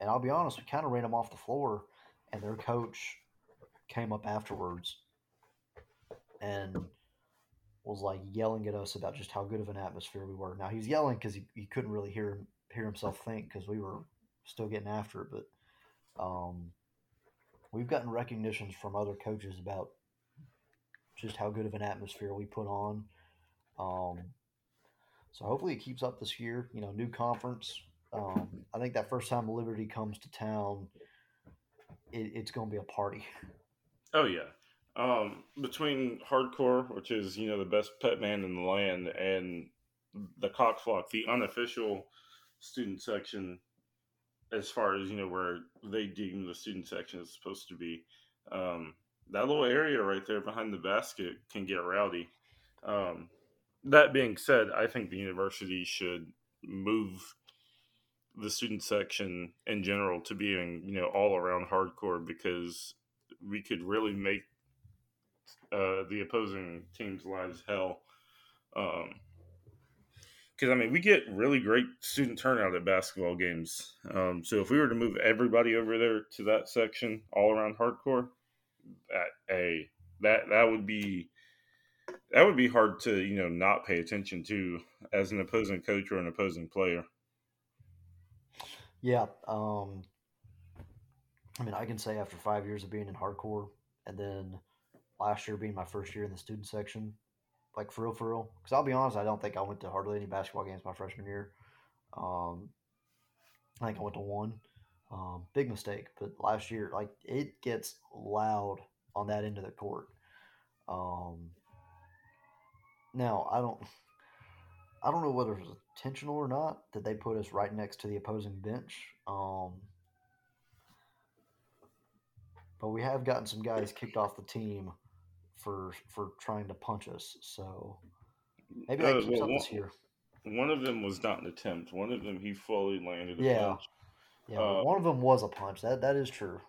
And I'll be honest, we kind of ran them off the floor, and their coach came up afterwards and was like yelling at us about just how good of an atmosphere we were. Now he was yelling because he, he couldn't really hear hear himself think because we were still getting after it. But um, we've gotten recognitions from other coaches about just how good of an atmosphere we put on. Um, so hopefully it keeps up this year. You know, new conference. Um, I think that first time Liberty comes to town, it, it's going to be a party. Oh yeah. Um, between hardcore, which is you know the best pet man in the land, and the Cockflock, the unofficial student section, as far as you know where they deem the student section is supposed to be, um, that little area right there behind the basket can get rowdy. Um, that being said, I think the university should move the student section in general to being you know all around hardcore because we could really make uh, the opposing team's lives hell. Um, because I mean, we get really great student turnout at basketball games. Um, so if we were to move everybody over there to that section, all around hardcore, that a that that would be that would be hard to you know not pay attention to as an opposing coach or an opposing player. Yeah. Um, I mean, I can say after five years of being in hardcore, and then last year being my first year in the student section, like for real, for real. Because I'll be honest, I don't think I went to hardly any basketball games my freshman year. Um, I think I went to one. Um, big mistake, but last year, like it gets loud on that end of the court. Um, now I don't, I don't know whether it was intentional or not that they put us right next to the opposing bench. Um, but we have gotten some guys kicked off the team for for trying to punch us. So maybe Uh, keeps well, up one, year. one of them was not an attempt. One of them he fully landed Yeah. punch. Yeah, Uh, one of them was a punch. That that is true.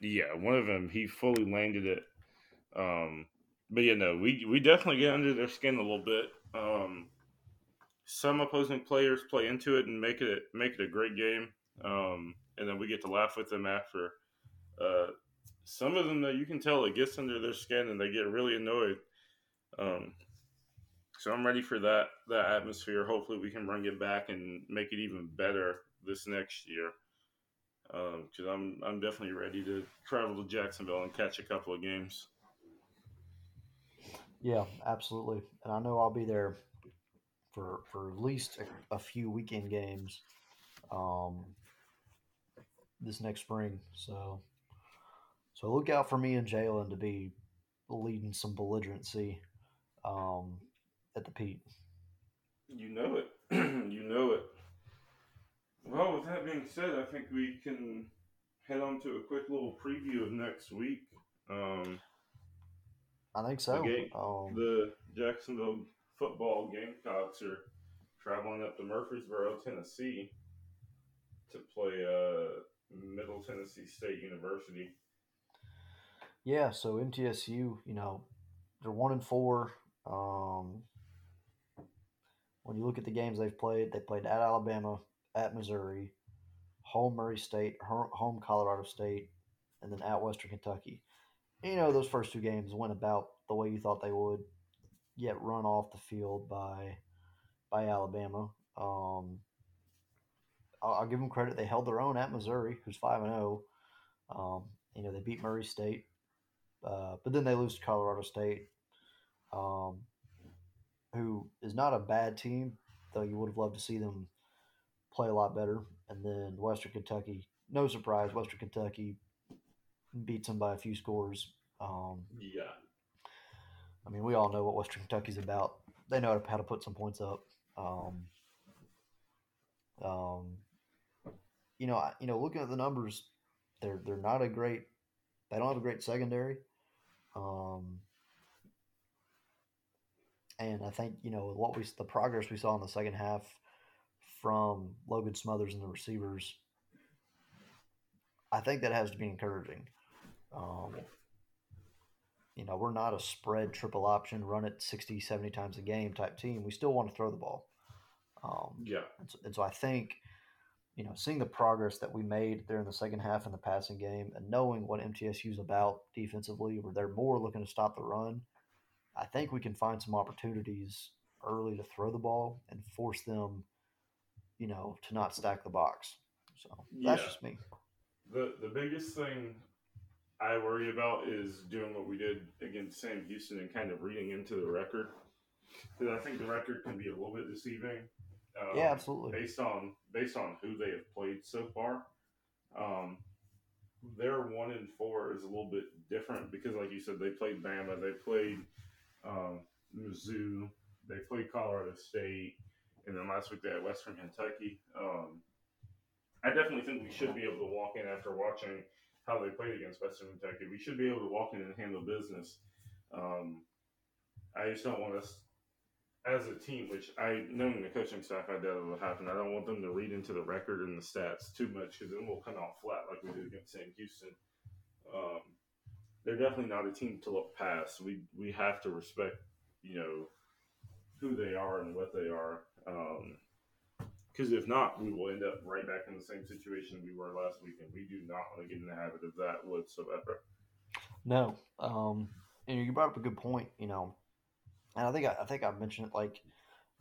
Yeah, one of them he fully landed it. Um, but yeah, no, we we definitely get under their skin a little bit. Um, some opposing players play into it and make it make it a great game, um, and then we get to laugh with them after. Uh, some of them that you can tell it gets under their skin and they get really annoyed. Um, so I'm ready for that that atmosphere. Hopefully, we can bring it back and make it even better this next year because I'm I'm definitely ready to travel to Jacksonville and catch a couple of games. Yeah, absolutely. And I know I'll be there for for at least a, a few weekend games um, this next spring. So so look out for me and Jalen to be leading some belligerency um, at the Pete. You know it. you know it. Well, with that being said, I think we can head on to a quick little preview of next week. Um, I think so. Okay. Um, the Jacksonville football Gamecocks are traveling up to Murfreesboro, Tennessee, to play uh, Middle Tennessee State University. Yeah, so MTSU, you know, they're one and four. Um, when you look at the games they've played, they played at Alabama, at Missouri, home Murray State, home Colorado State, and then at Western Kentucky. You know, those first two games went about the way you thought they would, yet run off the field by by Alabama. Um, I'll, I'll give them credit; they held their own at Missouri, who's five and zero. Um, you know, they beat Murray State, uh, but then they lose to Colorado State, um, who is not a bad team, though you would have loved to see them play a lot better. And then Western Kentucky, no surprise, Western Kentucky beats them by a few scores. Um, Yeah. I mean, we all know what Western Kentucky's about. They know how to put some points up. Um, um, you know, I, you know, looking at the numbers, they're they're not a great. They don't have a great secondary. Um, and I think you know what we the progress we saw in the second half from Logan Smothers and the receivers. I think that has to be encouraging. Um, you know, we're not a spread triple option, run it 60, 70 times a game type team. We still want to throw the ball. Um, yeah. And so, and so I think, you know, seeing the progress that we made there in the second half in the passing game and knowing what MTSU is about defensively, where they're more looking to stop the run, I think we can find some opportunities early to throw the ball and force them, you know, to not stack the box. So that's yeah. just me. The the biggest thing I worry about is doing what we did against Sam Houston and kind of reading into the record. Because I think the record can be a little bit deceiving. Um, yeah, absolutely. Based on based on who they have played so far, um, their one and four is a little bit different because, like you said, they played Bama, they played um, Mizzou, they played Colorado State, and then last week they had Western Kentucky. Um, I definitely think we should be able to walk in after watching how they played against Western Kentucky. We should be able to walk in and handle business. Um, I just don't want us as a team, which I knowing the coaching staff, I doubt it will happen. I don't want them to read into the record and the stats too much because then we'll come out flat like we did against Sam Houston. Um, they're definitely not a team to look past. We we have to respect, you know, who they are and what they are. Because if not, we will end up right back in the same situation we were last week, and we do not want to get in the habit of that whatsoever. No, um, and you brought up a good point. You know, and I think I, I think I mentioned it. Like,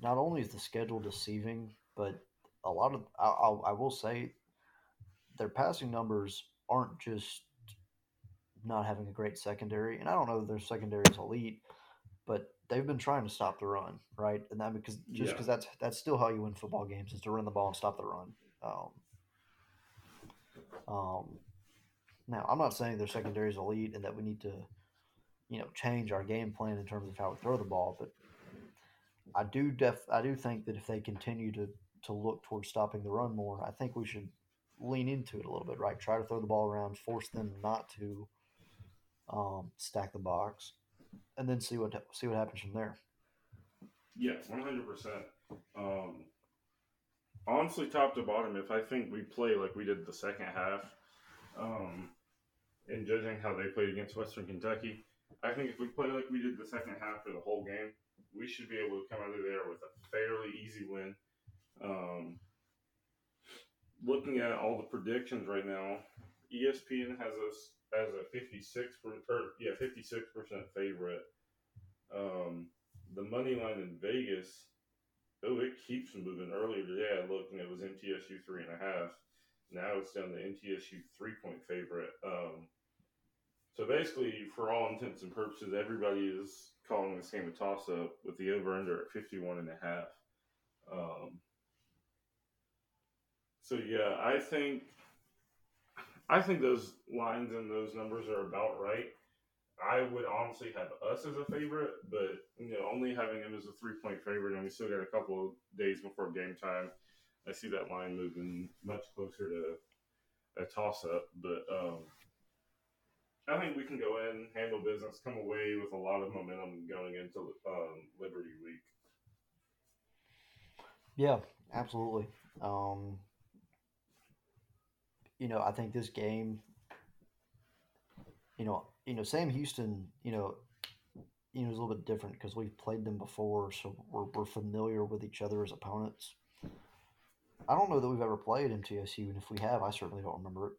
not only is the schedule deceiving, but a lot of I, I, I will say their passing numbers aren't just not having a great secondary, and I don't know that their secondary is elite, but they've been trying to stop the run, right? And that because just because yeah. that's that's still how you win football games is to run the ball and stop the run. Um, um, now I'm not saying their secondary is elite and that we need to, you know, change our game plan in terms of how we throw the ball, but I do def I do think that if they continue to to look towards stopping the run more, I think we should lean into it a little bit, right? Try to throw the ball around, force them not to um, stack the box, and then see what see what happens from there. Yeah, one hundred percent. Um, honestly, top to bottom, if I think we play like we did the second half, um, and judging how they played against Western Kentucky, I think if we play like we did the second half for the whole game, we should be able to come out of there with a fairly easy win. Um, looking at all the predictions right now, ESPN has us as a 56 per, or yeah 56 percent favorite. Um, the money line in Vegas, oh, it keeps moving. Earlier today, I looked and it was MTSU three and a half. Now it's down to MTSU three point favorite. Um, so basically, for all intents and purposes, everybody is calling this game a toss up with the over under at 51 and a half. Um, so yeah, I think I think those lines and those numbers are about right. I would honestly have us as a favorite, but you know, only having them as a three point favorite, and we still got a couple of days before game time. I see that line moving much closer to a toss up, but um, I think we can go in, handle business, come away with a lot of momentum going into um, Liberty Week. Yeah, absolutely. Um, you know, I think this game, you know, you know, Sam Houston, you know, you know, is a little bit different because we've played them before, so we're, we're familiar with each other as opponents. I don't know that we've ever played MTSU, and if we have, I certainly don't remember it.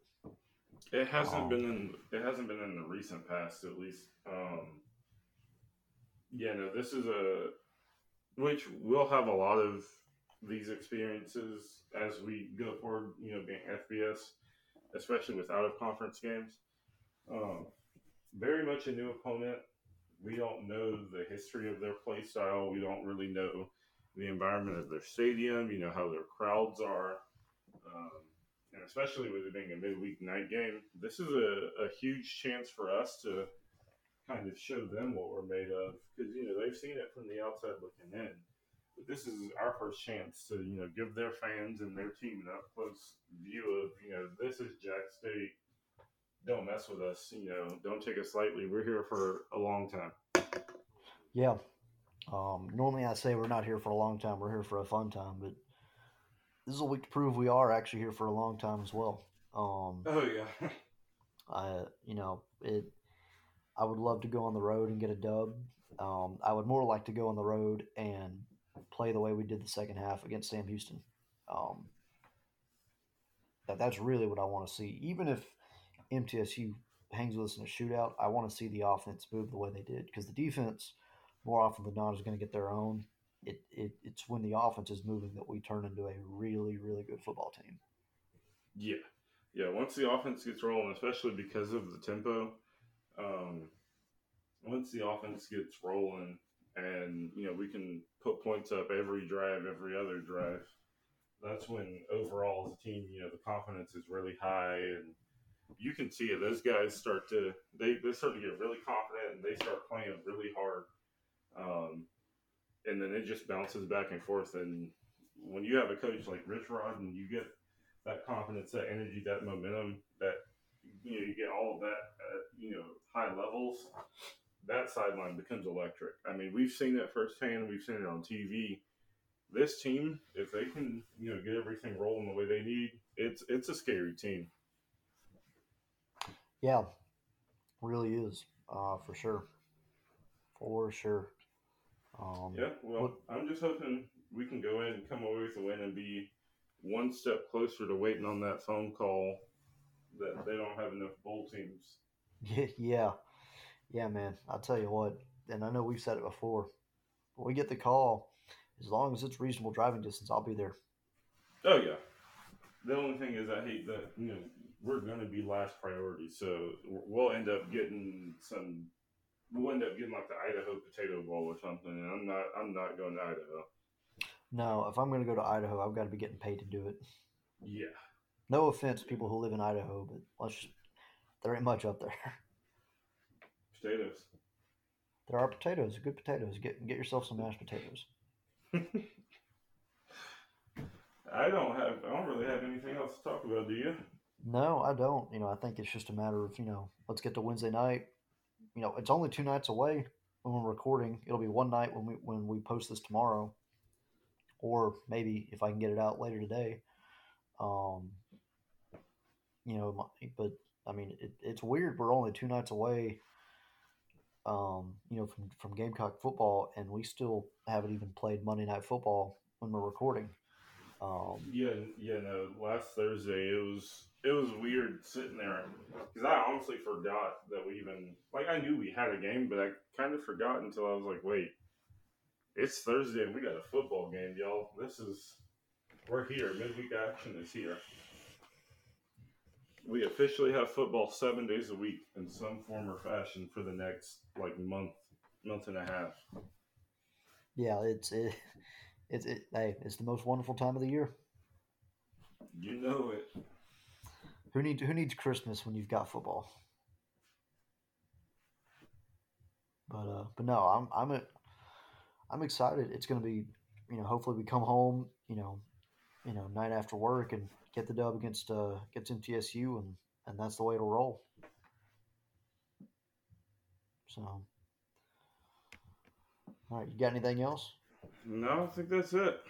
It hasn't um, been in it hasn't been in the recent past, at least. Um, yeah, no, this is a which we'll have a lot of these experiences as we go forward. You know, being FBS especially with out of conference games. Um, very much a new opponent. We don't know the history of their play style. We don't really know the environment of their stadium. You know how their crowds are, um, and especially with it being a midweek night game, this is a, a huge chance for us to kind of show them what we're made of because you know they've seen it from the outside looking in. This is our first chance to you know give their fans and their team an up close view of you know this is Jax State. Don't mess with us. You know, don't take us lightly. We're here for a long time. Yeah. Um, normally I say we're not here for a long time. We're here for a fun time, but this is a week to prove we are actually here for a long time as well. Um, Oh yeah. I, you know, it. I would love to go on the road and get a dub. Um, I would more like to go on the road and play the way we did the second half against Sam Houston. Um, that that's really what I want to see. Even if MTSU hangs with us in a shootout, I want to see the offense move the way they did because the defense, more often than not, is going to get their own. It, it it's when the offense is moving that we turn into a really really good football team. Yeah, yeah. Once the offense gets rolling, especially because of the tempo, um, once the offense gets rolling, and you know we can put points up every drive, every other drive. That's when overall as a team, you know, the confidence is really high, and you can see it. Those guys start to they they start to get really confident, and they start playing really hard. Um, and then it just bounces back and forth. And when you have a coach like Rich Rod, and you get that confidence, that energy, that momentum, that you know you get all of that at you know high levels. That sideline becomes electric. I mean, we've seen it firsthand. We've seen it on TV. This team, if they can, you know, get everything rolling the way they need, it's it's a scary team. Yeah, really is uh, for sure, for sure. Um, Yeah, well, I'm just hoping we can go in and come away with a win and be one step closer to waiting on that phone call that they don't have enough bowl teams. Yeah, yeah, man. I'll tell you what, and I know we've said it before. When we get the call, as long as it's reasonable driving distance, I'll be there. Oh yeah. The only thing is, I hate that you know we're going to be last priority, so we'll end up getting some. We'll end up getting like the Idaho Potato Bowl or something, and I'm not. I'm not going to Idaho. No, if I'm going to go to Idaho, I've got to be getting paid to do it. Yeah. No offense, people who live in Idaho, but let's just, there ain't much up there. Potatoes. There are potatoes, good potatoes. Get get yourself some mashed potatoes. I don't have. I don't really have anything else to talk about. Do you? No, I don't. You know, I think it's just a matter of you know, let's get to Wednesday night. You know, it's only two nights away when we're recording. It'll be one night when we when we post this tomorrow, or maybe if I can get it out later today. Um, you know, but I mean, it, it's weird. We're only two nights away. Um, you know, from from Gamecock football, and we still haven't even played Monday Night Football when we're recording. Um, Yeah, yeah. No, last Thursday it was it was weird sitting there because I honestly forgot that we even like I knew we had a game, but I kind of forgot until I was like, wait, it's Thursday and we got a football game, y'all. This is we're here. Midweek action is here. We officially have football seven days a week in some form or fashion for the next like month, month and a half. yeah, it's it, it's it, hey, it's the most wonderful time of the year. You know it. Who needs who needs Christmas when you've got football? But uh, but no, I'm I'm a, I'm excited. It's gonna be, you know, hopefully we come home, you know, you know, night after work and get the dub against uh against MTSU and and that's the way it'll roll. So, all right, you got anything else? No, I think that's it.